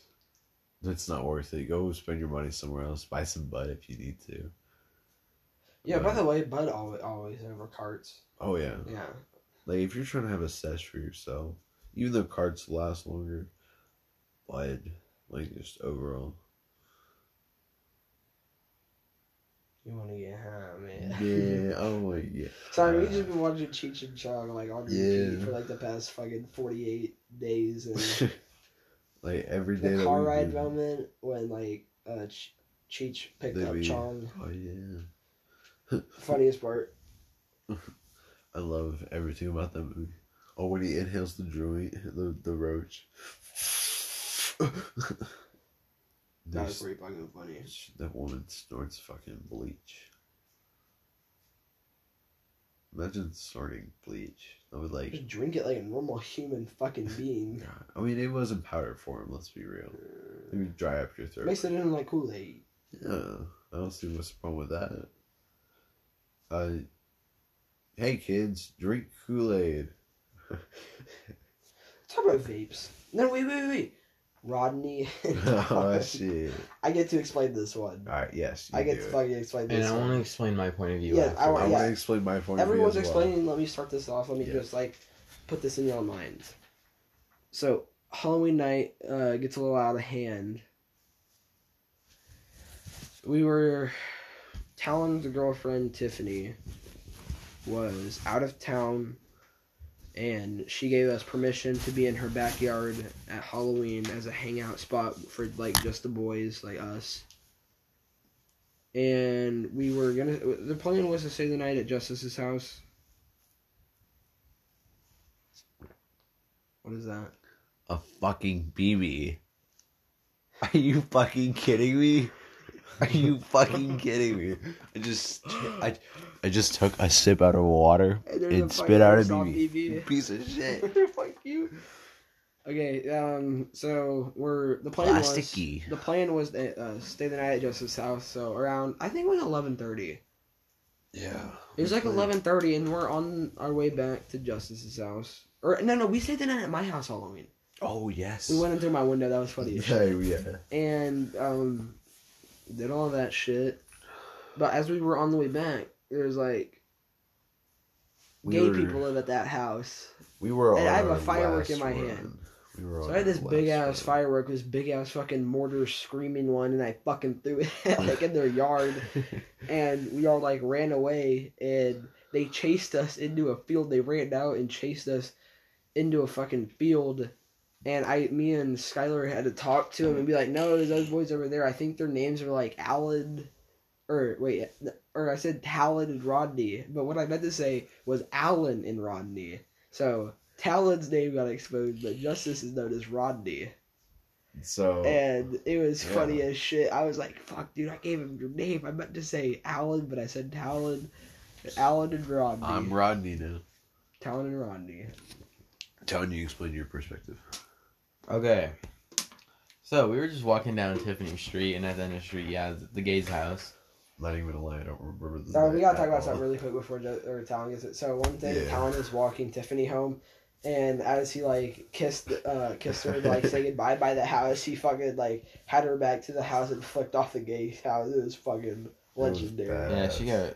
Speaker 1: It's not worth it. Go spend your money somewhere else. Buy some bud if you need to.
Speaker 2: Yeah. By the way, Bud always always over carts.
Speaker 1: Oh yeah.
Speaker 2: Yeah.
Speaker 1: Like if you're trying to have a sesh for yourself, even though cards last longer, bud, like just overall.
Speaker 2: You want to get high, man.
Speaker 1: Yeah. [laughs] Oh my yeah.
Speaker 2: Sorry, we just been watching Cheech and Chong like on repeat
Speaker 1: Yeah.
Speaker 2: for like the past fucking forty eight days, and [laughs]
Speaker 1: like every day.
Speaker 2: the car ride
Speaker 1: do-
Speaker 2: moment when like uh Ch- Cheech picked
Speaker 1: They
Speaker 2: up
Speaker 1: be-
Speaker 2: Chong.
Speaker 1: Oh yeah. [laughs]
Speaker 2: Funniest part.
Speaker 1: I love everything about that movie. Oh, when he inhales the joint, the the roach.
Speaker 2: That was
Speaker 1: There's-
Speaker 2: pretty fucking funny.
Speaker 1: that woman snorts fucking bleach. Imagine snorting bleach. I would like.
Speaker 2: Just drink it like a normal human fucking [laughs] being.
Speaker 1: God. I mean, it was in powder form. Let's be real. It would dry up your throat.
Speaker 2: Makes it in like Kool Aid.
Speaker 1: Yeah, I don't see what's wrong with that. Uh, hey kids, drink Kool Aid. [laughs]
Speaker 2: Talk about vapes. No, wait, wait, wait. Rodney. [laughs] [laughs]
Speaker 1: oh shit!
Speaker 2: I get to explain this one.
Speaker 1: All right, yes, you
Speaker 2: I get to
Speaker 1: it.
Speaker 2: fucking explain this one.
Speaker 3: And
Speaker 2: this
Speaker 3: I want to explain my point of view.
Speaker 2: Yeah,
Speaker 3: after.
Speaker 2: I
Speaker 1: I
Speaker 2: wa-
Speaker 1: want
Speaker 2: yeah.
Speaker 1: to explain my point.
Speaker 2: Everyone's
Speaker 1: of view as well.
Speaker 2: explaining. Let me start this off. Let me
Speaker 1: Yeah.
Speaker 2: just like put this in your mind. So Halloween night uh, gets a little out of hand. We were Talon's girlfriend Tiffany was out of town, and she gave us permission to be in her backyard at Halloween as a hangout spot for like just the boys like us. And we were gonna. The plan was to stay the night at Justice's house. What is that?
Speaker 1: a fucking BB. Are you fucking kidding me? Are you fucking kidding me? I just, I, I just took a sip out of water and spit out a BB. Piece of shit. [laughs]
Speaker 2: Fuck you. Okay, um, so we're the plan
Speaker 1: Plasticky.
Speaker 2: was the plan was to uh, stay the night at Joseph's house. So around I think it was eleven thirty.
Speaker 1: Yeah.
Speaker 2: It was like eleven thirty, and we're on our way back to Justice's house. Or no, no, we stayed the night at my house Halloween.
Speaker 1: Oh yes.
Speaker 2: We went in through my window. That was funny.
Speaker 1: Yeah, yeah.
Speaker 2: and um, did all that shit. But as we were on the way back, there was like
Speaker 1: We
Speaker 2: gay
Speaker 1: were-
Speaker 2: people live at that house.
Speaker 1: We were.
Speaker 2: And I have a firework in my
Speaker 1: run.
Speaker 2: hand.
Speaker 1: We were.
Speaker 2: So I had this big ass
Speaker 1: run.
Speaker 2: firework, this big ass fucking mortar screaming one, and I fucking threw it [laughs] like in their yard, [laughs] and we all like ran away, and they chased us into a field. They ran out and chased us into a fucking field, and I, me and Skylar had to talk to him and be like, "No, there's those boys over there. I think their names are like Alan, or wait, or I said Talon and Rodney, but what I meant to say was Alan and Rodney. So." Talon's name got exposed, but Justice is known as Rodney.
Speaker 1: So.
Speaker 2: And it was
Speaker 1: Yeah.
Speaker 2: funny as shit. I was like, fuck, dude, I gave him your name. I meant to say Alan, but I said Talon. Alan and Rodney.
Speaker 1: I'm Rodney now.
Speaker 2: Talon and Rodney.
Speaker 1: Telling you, explain your perspective.
Speaker 3: Okay. So we were just walking down Tiffany Street, and at the end of the street, yeah, the gay's house.
Speaker 1: Not even a lie, I don't remember the
Speaker 2: So we gotta talk about
Speaker 1: all.
Speaker 2: something really quick before Jo- or Talon gets it. So one day
Speaker 1: Yeah.
Speaker 2: Talon is walking Tiffany home, and as he like kissed uh kissed her to like [laughs] say goodbye by the house, he fucking like had her back to the house and flicked off the gate house. It was fucking legendary.
Speaker 1: bad.
Speaker 3: Yeah, she got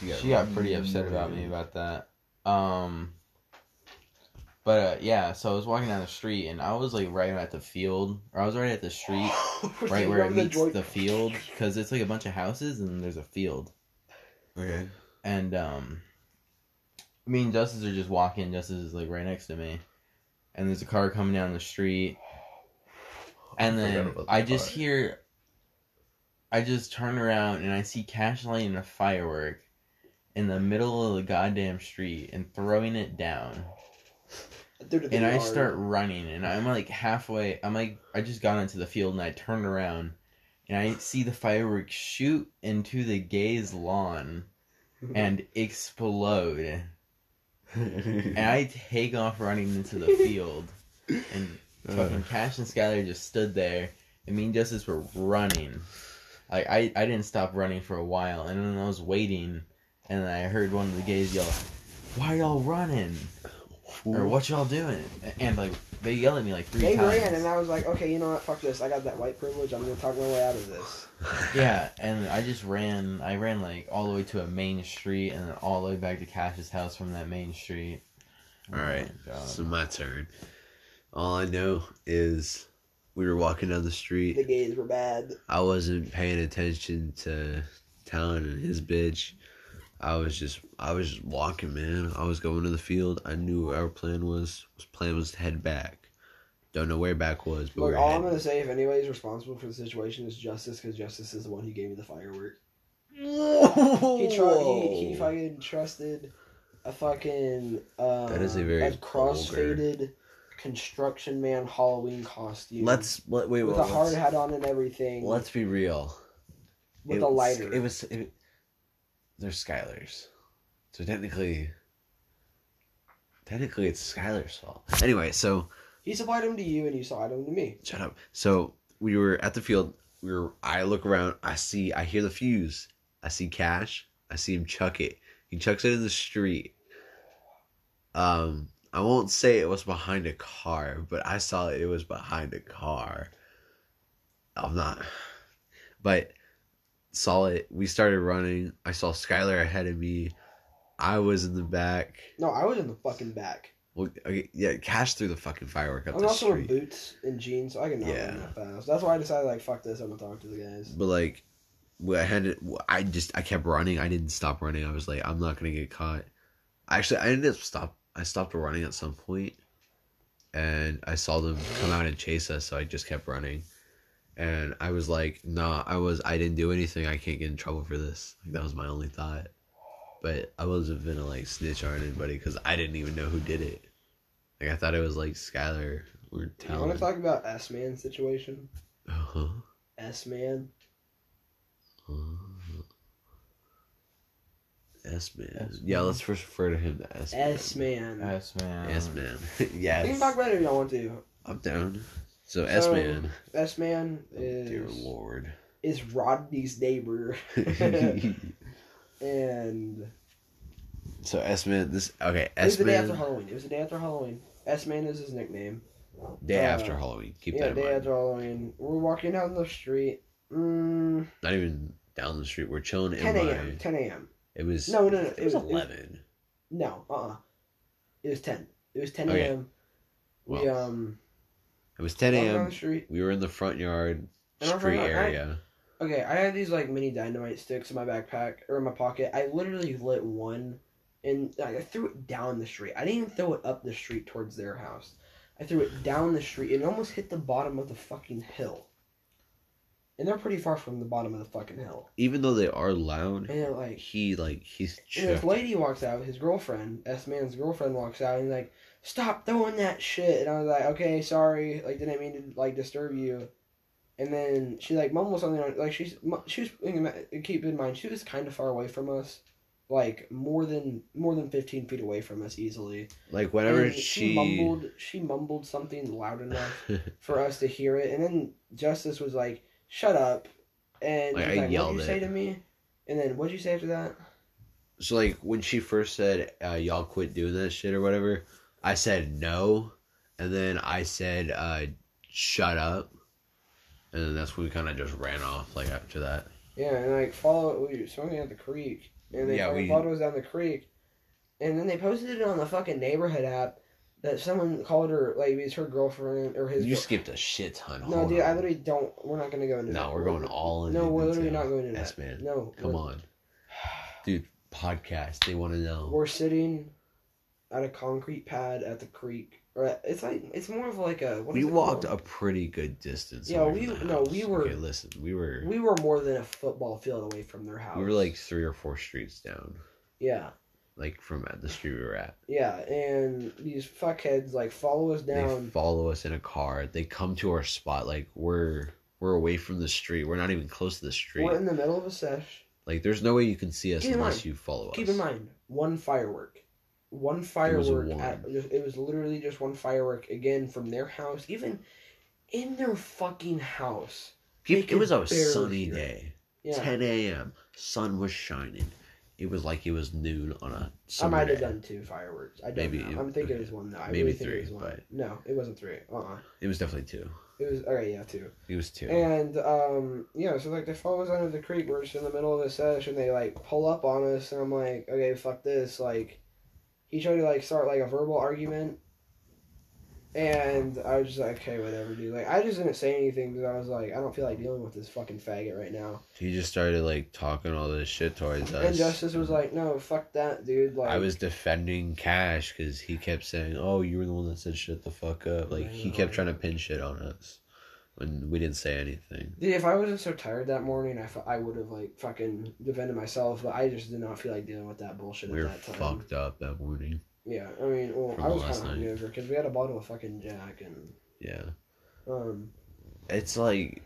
Speaker 1: She got,
Speaker 3: she got pretty upset about me about that. Um, but uh, yeah, so I was walking down the street, and I was like right at the field, or I was right at the street, [laughs] right where it meets the field, [laughs] because it's like a bunch of houses, and there's a field.
Speaker 1: Okay.
Speaker 3: and um me and Justice are just walking, Justice is like right next to me. And there's a car coming down the street. And
Speaker 1: I
Speaker 3: then
Speaker 1: about
Speaker 3: I just
Speaker 1: car.
Speaker 3: hear I just turn around and I see Cash lighting a firework in the middle of the goddamn street and throwing it down. And I start running and I'm like halfway I'm like I just got into the field and I turned around and I see the fireworks shoot into the gay's lawn and explode. And I take off running into the [laughs] field, and fucking Cash and Skylar just stood there, and me and Justice were running. Like I, I didn't stop running for a while, and then I was waiting, and I heard one of the gays yell, "Why y'all running?" Or "What y'all doing?" And like they yell at me like three
Speaker 2: They
Speaker 3: times.
Speaker 2: ran, and I was like, okay, you know what? Fuck this. I got that white privilege. I'm gonna talk my way out of this. [laughs]
Speaker 3: Yeah, and I just ran. I ran like all the way to a main street, and then all the way back to Cash's house from that main street.
Speaker 1: All right,
Speaker 3: Oh my
Speaker 1: so my turn. All I know is we were walking down the street.
Speaker 2: The gays were bad.
Speaker 1: I wasn't paying attention to Talon and his bitch. I was just I was just walking, man. I was going to the field. I knew our plan was. Was plan was to head back. Don't know where back was, but
Speaker 2: Look,
Speaker 1: we
Speaker 2: all I'm gonna say, if anybody's responsible for the situation, is Justice, because Justice is the one who gave me the firework. He tried. He, he fucking trusted a fucking uh,
Speaker 1: That is a very
Speaker 2: a crossfaded construction man Halloween costume.
Speaker 1: Let's let, wait.
Speaker 2: with
Speaker 1: wait,
Speaker 2: a hard hat on and everything.
Speaker 1: let's be real.
Speaker 2: with
Speaker 1: It
Speaker 2: a
Speaker 1: was-
Speaker 2: lighter.
Speaker 1: It was. It, they're Skylar's, so technically, technically it's Skylar's fault. Anyway, so
Speaker 2: he supplied them to you, and you supplied them to me.
Speaker 1: Shut up. So we were at the field. We were. I look around. I see. I hear the fuse. I see Cash. I see him chuck it. He chucks it in the street. Um, I won't say it was behind a car, but I saw it was behind a car. I'm not, but saw it. We started running. I saw Skylar ahead of me. I was in the back.
Speaker 2: No, I was in the fucking back.
Speaker 1: Well, okay, yeah, Cash threw the fucking firework up
Speaker 2: I'm
Speaker 1: the
Speaker 2: also in
Speaker 1: street.
Speaker 2: boots and jeans, so I can not
Speaker 1: Yeah.
Speaker 2: run that fast. That's why I decided, like, fuck this. I'm gonna talk to the guys.
Speaker 1: But like, I had to, I just I kept running. I didn't stop running. I was like, I'm not gonna get caught. Actually, I ended up stop. I stopped running at some point, and I saw them come out and chase us. So I just kept running, and I was like, Nah, I was. I didn't do anything. I can't get in trouble for this. Like, that was my only thought. But I wasn't gonna like snitch on anybody because I didn't even know who did it. Like I thought it was like Skylar or
Speaker 2: You want to talk about S Man situation?
Speaker 1: Uh-huh.
Speaker 2: S Man.
Speaker 1: S man.
Speaker 3: S-Man.
Speaker 1: Yeah, let's first refer to him to S man.
Speaker 2: S Man.
Speaker 3: S man.
Speaker 1: S man. [laughs]
Speaker 2: We can
Speaker 1: yes.
Speaker 2: talk about it if y'all want to.
Speaker 1: I'm down. So S man.
Speaker 2: S Man
Speaker 1: Oh, dear
Speaker 2: is
Speaker 1: lord.
Speaker 2: is Rodney's neighbor, [laughs] [laughs] and
Speaker 1: so S man. This okay. S Man.
Speaker 2: it was the day after. Halloween. It was the day after Halloween. S Man is his nickname.
Speaker 1: Day
Speaker 2: uh,
Speaker 1: after Halloween. Keep
Speaker 2: yeah,
Speaker 1: that in
Speaker 2: day
Speaker 1: mind.
Speaker 2: after Halloween. We're walking down the street. Mm,
Speaker 1: Not even down the street. We're chilling in
Speaker 2: 10 a.m. 10 a.m.
Speaker 1: It was.
Speaker 2: No, no, no.
Speaker 1: It was
Speaker 2: it was-
Speaker 1: eleven.
Speaker 2: No, uh, uh It was 10. It was 10
Speaker 1: Okay.
Speaker 2: a.m. We
Speaker 1: Well,
Speaker 2: um
Speaker 1: It was ten a.m. We were in the front yard,
Speaker 2: In our front
Speaker 1: street
Speaker 2: yard, I-
Speaker 1: area.
Speaker 2: Okay, I had these like mini dynamite sticks in my backpack or in my pocket. I literally lit one, and like, I threw it down the street. I didn't even throw it up the street towards their house. I threw it down the street. and It almost hit the bottom of the fucking hill. And they're pretty far from the bottom of the fucking hill.
Speaker 1: Even though they are loud,
Speaker 2: And like,
Speaker 1: he like he's
Speaker 2: and this lady walks out. His girlfriend, S man's girlfriend, walks out and like, stop throwing that shit. And I was like, okay, sorry. Like, didn't mean to like disturb you. And then she like mumbled something on like she's she was keep in mind she was kind of far away from us, like more than more than fifteen feet away from us easily.
Speaker 1: Like whenever
Speaker 2: And
Speaker 1: she,
Speaker 2: mumbled, she mumbled something loud enough [laughs] for us to hear it, and then Justice was like, "Shut up," and
Speaker 1: Like, I
Speaker 2: like,
Speaker 1: "What
Speaker 2: did you say to me?" And then what did you say after that?
Speaker 1: so like when she first said uh, y'all quit doing that shit or whatever, I said no, and then I said uh, shut up, and then that's when we kind of just ran off. Like after that,
Speaker 2: Yeah, and like follow we were swimming at the creek, and they
Speaker 1: Yeah, we-
Speaker 2: followed us down the creek, and then they posted it on the fucking neighborhood app that someone called her like it's her girlfriend or his.
Speaker 1: you
Speaker 2: girl-
Speaker 1: skipped a shit ton.
Speaker 2: no,
Speaker 1: Hold
Speaker 2: dude, I literally don't. We're not gonna go into.
Speaker 1: No,
Speaker 2: that.
Speaker 1: we're going all in.
Speaker 2: No, we're literally not going into that.
Speaker 1: man.
Speaker 2: No,
Speaker 1: Come on, dude. Podcast. They want to know.
Speaker 2: We're sitting at a concrete pad at the creek, or at, it's like it's more of like a.
Speaker 1: We walked
Speaker 2: called?
Speaker 1: a pretty good distance.
Speaker 2: Yeah, we- no, we were-
Speaker 1: Okay, listen, we were we,
Speaker 2: We were more than a football field away from their house.
Speaker 1: We were like three or four streets down,
Speaker 2: Yeah,
Speaker 1: like from at the street we were at.
Speaker 2: yeah, and these fuckheads like follow us
Speaker 1: They
Speaker 2: down.
Speaker 1: follow us in a car. They come to our spot. Like we're we're away from the street. We're not even close to the street.
Speaker 2: We're in the middle of a sesh.
Speaker 1: Like there's no way you can see us
Speaker 2: Keep
Speaker 1: unless
Speaker 2: mind-
Speaker 1: you follow us.
Speaker 2: Keep in mind, one firework. One
Speaker 1: was
Speaker 2: firework.
Speaker 1: one.
Speaker 2: At, it was literally just one firework again from their house, even in their fucking house.
Speaker 1: Peop- it was a sunny
Speaker 2: hear
Speaker 1: day.
Speaker 2: Yeah,
Speaker 1: 10 a.m. Sun was shining. It was like it was noon on a
Speaker 2: I might have
Speaker 1: day.
Speaker 2: done two fireworks. I don't
Speaker 1: Maybe
Speaker 2: know.
Speaker 1: it-
Speaker 2: I'm thinking
Speaker 1: okay.
Speaker 2: it was one. though. I
Speaker 1: Maybe
Speaker 2: really
Speaker 1: three,
Speaker 2: it was one.
Speaker 1: but-
Speaker 2: No, it wasn't three. Uh. uh
Speaker 1: It was definitely two.
Speaker 2: It was. Okay, yeah, two.
Speaker 1: It was two.
Speaker 2: And um, yeah, so like they follow us under the creek. We're just in the middle of a and they like pull up on us, and I'm like, okay, fuck this. Like, he tried to like start like a verbal argument, and I was just like, okay, whatever, dude. Like, I just didn't say anything because I was like, I don't feel like dealing with this fucking faggot right now.
Speaker 1: he just started like talking all this shit towards us.
Speaker 2: And Justice was like, no, fuck that, dude. Like,
Speaker 1: I was defending Cash because he kept saying, "Oh, you were the one that said shut the fuck up." Like he kept trying to pin shit on us when we didn't say anything.
Speaker 2: Dude, if I wasn't so tired that morning, I, I would have like fucking defended myself, but I just did not feel like dealing with that bullshit
Speaker 1: We
Speaker 2: at
Speaker 1: were
Speaker 2: that time.
Speaker 1: fucked up that morning.
Speaker 2: Yeah, I mean, well,
Speaker 1: From
Speaker 2: I was kind of hungover because we had a bottle of fucking Jack and
Speaker 1: Yeah,
Speaker 2: um,
Speaker 1: it's like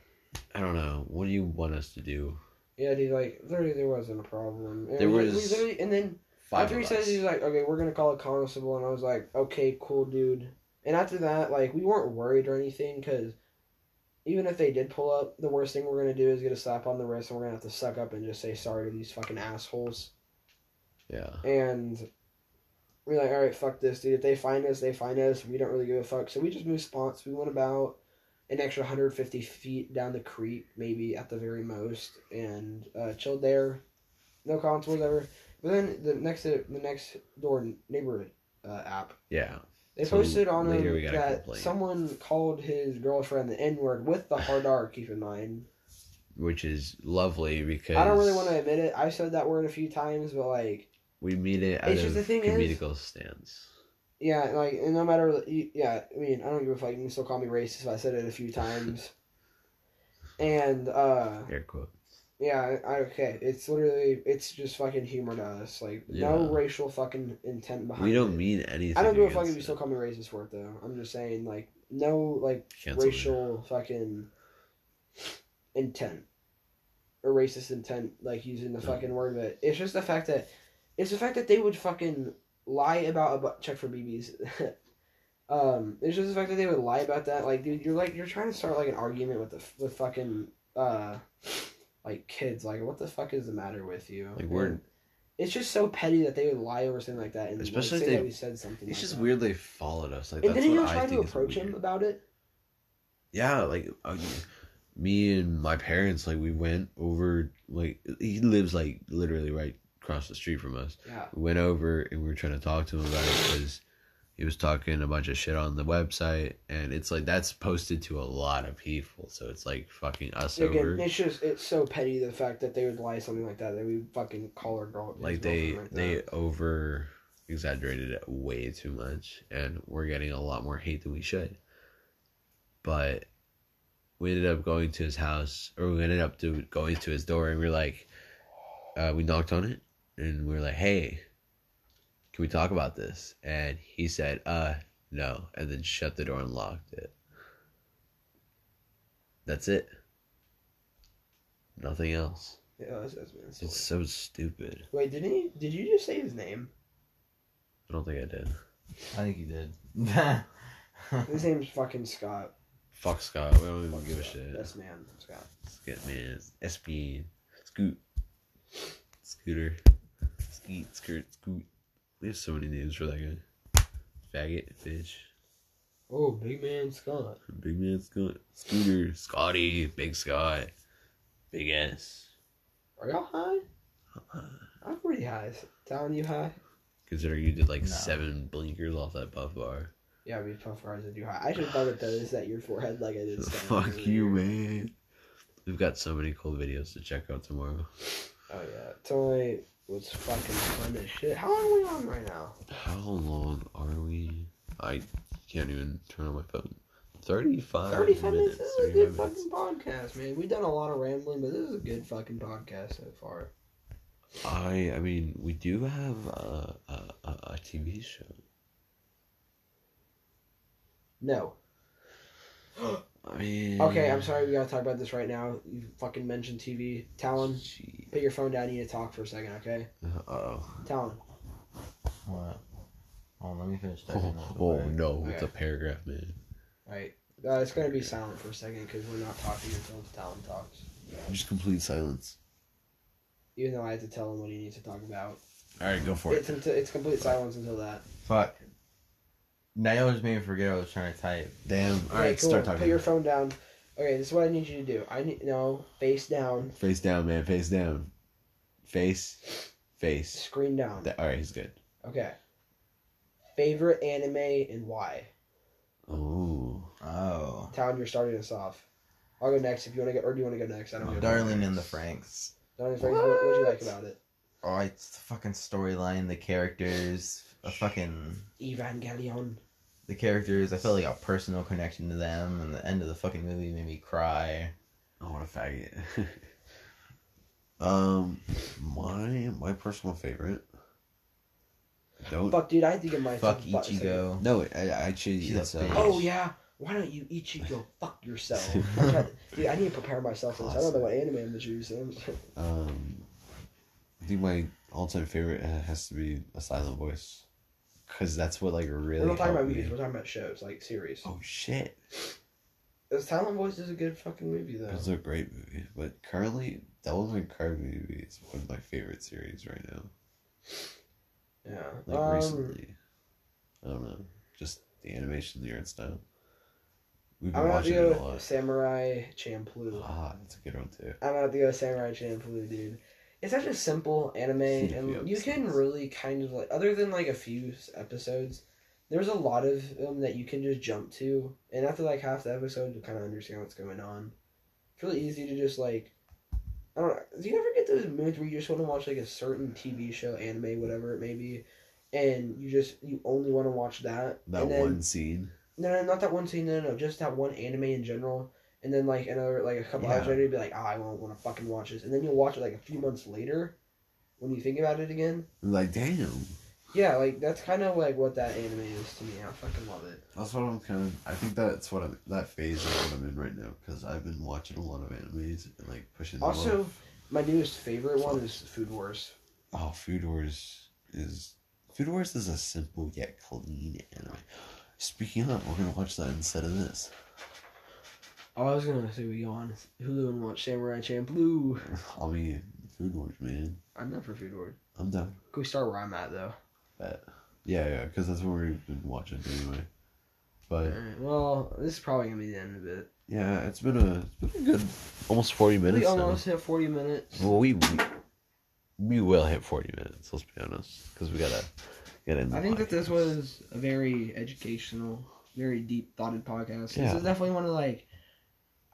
Speaker 1: I don't know. What do you want us to do?
Speaker 2: yeah, dude, like literally there wasn't a problem. And
Speaker 1: There
Speaker 2: we-
Speaker 1: was
Speaker 2: we literally, and then
Speaker 1: Five
Speaker 2: after he
Speaker 1: us.
Speaker 2: he's like, okay, we're gonna call a constable, and I was like, okay, cool, dude. And after that, like, we weren't worried or anything because even if they did pull up, the worst thing we're gonna do is get a slap on the wrist, and we're gonna have to suck up and just say sorry to these fucking assholes.
Speaker 1: yeah,
Speaker 2: And we're like, all right, fuck this, dude. If they find us, they find us. We don't really give a fuck. So we just moved spots. We went about an extra 150 feet down the creek, maybe at the very most, and uh, chilled there. No constables ever. But then the next the next door neighborhood uh, app,
Speaker 1: yeah.
Speaker 2: They
Speaker 1: So
Speaker 2: posted on
Speaker 1: later
Speaker 2: them
Speaker 1: we got a
Speaker 2: that someone called his girlfriend the N word with the hard R. Keep in mind.
Speaker 1: Which is lovely because
Speaker 2: I don't really want to admit it. I said that word a few times, but like.
Speaker 1: We meet it out
Speaker 2: It's just the thing is-
Speaker 1: comedical stance.
Speaker 2: Yeah, like, and no matter, yeah, I mean, I don't give a fuck. You can still call me racist if I said it a few times. [laughs] and, uh,
Speaker 1: Air quote.
Speaker 2: Yeah, I, okay, it's literally, it's just fucking humor to us. Like, no racial fucking intent behind
Speaker 1: We don't
Speaker 2: it.
Speaker 1: mean anything.
Speaker 2: I don't give a fuck if you still call me racist for it, though. I'm just saying, like, no, like,
Speaker 1: Cancel me.
Speaker 2: racial fucking intent. Or racist intent, like, using the
Speaker 1: No.
Speaker 2: fucking word, but it's just the fact that, it's the fact that they would fucking lie about a bu- check for BBs. [laughs] um, it's just the fact that they would lie about that. Like, dude, you're like you're trying to start like an argument with the with fucking uh, like kids. Like, what the fuck is the matter with you?
Speaker 1: Like, we're-
Speaker 2: It's just so petty that they would lie over something like that, and
Speaker 1: Especially
Speaker 2: like, say
Speaker 1: they-
Speaker 2: that we said something.
Speaker 1: It's
Speaker 2: like
Speaker 1: just
Speaker 2: that.
Speaker 1: weird they followed us. Like
Speaker 2: And didn't you try to approach him about it?
Speaker 1: Yeah, like uh, me and my parents, like we went over. Like he lives like literally right across the street from us.
Speaker 2: Yeah.
Speaker 1: We went over and we were trying to talk to him about it because he was talking a bunch of shit on the website, and it's like that's posted to a lot of people, so it's like fucking us
Speaker 2: Again,
Speaker 1: over.
Speaker 2: it's just it's so petty the fact that they would lie something like that. That we fucking call her girl.
Speaker 1: like they
Speaker 2: like
Speaker 1: they over exaggerated it way too much and we're getting a lot more hate than we should but we ended up going to his house or we ended up to going to his door and we are like uh, we knocked on it and we are like hey can we talk about this and he said uh no and then shut the door and locked it that's it nothing else
Speaker 2: Yeah, that's Desmond.
Speaker 1: It's so stupid.
Speaker 2: Wait, didn't he? Did you just say his name?
Speaker 1: I don't think I did.
Speaker 3: I think you did. [laughs]
Speaker 2: His name's fucking Scott.
Speaker 1: Fuck Scott. We don't even
Speaker 2: Fuck
Speaker 1: give a shit.
Speaker 2: Best man, Scott.
Speaker 1: Skit man. SP. Scoot. Scooter. Skeet. Skirt. Scoot. We have so many names for that guy. Faggot. Bitch.
Speaker 2: Oh, big man, Scott.
Speaker 1: Big man Scott. Scooter. Scotty. Big Scott. Big S.
Speaker 2: Are y'all high? Uh, I'm pretty high. Telling you high?
Speaker 1: Considering you did like
Speaker 3: No.
Speaker 1: seven blinkers off that puff bar.
Speaker 2: Yeah, we puff bars are too high. I should have done it those at your forehead like I did. [laughs]
Speaker 1: Fuck
Speaker 2: earlier.
Speaker 1: you, man. We've got so many cool videos to check out tomorrow.
Speaker 2: Oh yeah, tonight was fucking fun as shit. How long are we on right now?
Speaker 1: How long are we? I can't even turn on my phone. 35,
Speaker 2: 35 minutes.
Speaker 1: minutes.
Speaker 2: This is a good
Speaker 1: minutes.
Speaker 2: fucking podcast, man. We've done a lot of rambling, but this is a good fucking podcast so far.
Speaker 1: I I mean, we do have a, a, a, a TV show.
Speaker 2: No. [gasps] [gasps]
Speaker 1: I mean,
Speaker 2: Okay, I'm sorry. We gotta talk about this right now. You fucking mentioned TV. Talon,
Speaker 1: Gee.
Speaker 2: put your phone down. You need to talk for a second, okay?
Speaker 1: Uh-oh.
Speaker 2: Talon.
Speaker 3: what? Oh, let me finish typing.
Speaker 1: Oh, oh
Speaker 3: quick.
Speaker 1: no, it's a paragraph, man.
Speaker 2: Right. Uh, it's gonna be silent for a second because we're not talking until Talon talks.
Speaker 1: Just complete silence.
Speaker 2: Even though I have to tell him what he needs to talk about.
Speaker 1: All right, go for it.
Speaker 2: It's until, it's complete silence until that.
Speaker 3: Fuck. Now you just made me forget what I was trying to type.
Speaker 1: Damn. All right,
Speaker 2: Okay,
Speaker 1: right,
Speaker 2: cool.
Speaker 1: start
Speaker 2: Put
Speaker 1: talking.
Speaker 2: your phone down. Okay, this is what I need you to do. I need no face down,
Speaker 1: Face down, man. Face down. Face. Face.
Speaker 2: screen down.
Speaker 1: That, all right, he's good.
Speaker 2: Okay. Favorite anime and why?
Speaker 1: Oh.
Speaker 3: Oh.
Speaker 2: Town, you're starting us off. I'll go next if you want to go, or do you want to go next? I don't oh, know.
Speaker 3: Darling in the Franxx.
Speaker 2: Darling in the Franxx, what what'd you like about it?
Speaker 3: Oh, it's the fucking storyline, the characters, a fucking
Speaker 2: Evangelion.
Speaker 3: the characters. I felt like a personal connection to them, and the end of the fucking movie made me cry.
Speaker 1: Oh, what a faggot. [laughs] um, my my personal favorite. Don't.
Speaker 2: Fuck, dude, I had to get my
Speaker 3: Fuck Ichigo.
Speaker 1: No, I, I actually.
Speaker 3: She's a
Speaker 1: it's, uh,
Speaker 3: bitch.
Speaker 2: Oh yeah. Why don't you Ichigo [laughs] fuck yourself? I'm trying- dude, I need to prepare myself for this. I don't know what anime I'm choosing.
Speaker 1: Um, I think my all-time favorite uh, has to be a silent voice, because that's what like really.
Speaker 2: We're not talking about
Speaker 1: me.
Speaker 2: movies. We're talking about shows, like series.
Speaker 1: Oh shit!
Speaker 2: The Silent Voice is a good fucking movie though.
Speaker 1: It's a great movie, but currently, Devil May Cry movie is one of my favorite series right now.
Speaker 2: Yeah.
Speaker 1: Like
Speaker 2: um,
Speaker 1: recently, I don't know, just the animation, the art style. We've been
Speaker 2: I'm have to
Speaker 1: watching it a
Speaker 2: go
Speaker 1: lot.
Speaker 2: Samurai Champloo.
Speaker 1: Ah, that's a good one too.
Speaker 2: I'm have to go Samurai Champloo, dude. It's such a simple anime, and you can really kind of like, other than like a few episodes, there's a lot of them that you can just jump to, and after like half the episode, you kind of understand what's going on. It's really easy to just like, I don't know. Do you ever get those moods where you just want to watch like a certain TV show, anime, whatever it may be, and you just you only want to watch that?
Speaker 1: That
Speaker 2: then,
Speaker 1: one scene.
Speaker 2: No, no, not that one scene. No, no, no, just that one anime in general. And then like another like a couple hours later, you'd be like, oh, I won't want to fucking watch this. And then you'll watch it like a few months later, when you think about it again.
Speaker 1: Like, damn.
Speaker 2: Yeah, like that's kind of like what that anime is to me. I fucking love it.
Speaker 1: That's what I'm kind of. I think that's what I'm. That phase is what I'm in right now because I've been watching a lot of animes and like pushing. them
Speaker 2: Also,
Speaker 1: off.
Speaker 2: my newest favorite one is Food Wars.
Speaker 1: oh, Food Wars is. Food Wars is a simple yet clean anime. Speaking of, we're gonna watch that instead of this.
Speaker 2: Oh, I was gonna say we go on Hulu and watch Samurai Champloo.
Speaker 1: I mean, Food Wars, man.
Speaker 2: I'm not for Food Wars.
Speaker 1: I'm down.
Speaker 2: Can we start where I'm at though?
Speaker 1: Bet. Yeah, yeah, because that's what we've been watching anyway. But
Speaker 2: Alright, well, this is probably gonna be the end of it.
Speaker 1: yeah, it's been a it's been a good almost forty minutes.
Speaker 2: We
Speaker 1: now.
Speaker 2: almost hit 40 minutes.
Speaker 1: Well, we, we we will hit forty minutes. Let's be honest, because we gotta get in.
Speaker 2: I think that this was a very educational, very deep thoughted podcast.
Speaker 1: Yeah.
Speaker 2: This is definitely one of like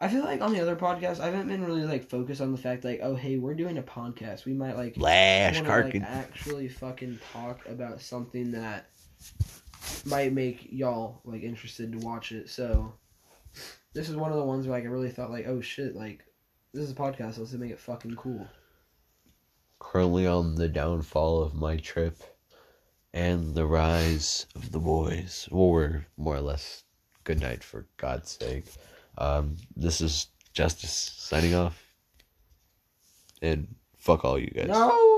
Speaker 2: I feel like on the other podcasts I haven't been really like focused on the fact like, oh hey, we're doing a podcast. We might like
Speaker 1: Lash
Speaker 2: wanna, like, actually fucking talk about something that might make y'all like interested to watch it. So this is one of the ones where like I really thought like, oh shit, like this is a podcast, let's make it fucking cool.
Speaker 1: Currently on the downfall of my trip and the rise of the boys. Well, we're more or less good night for God's sake. Um, this is Justice signing off. and fuck all you guys.
Speaker 2: No.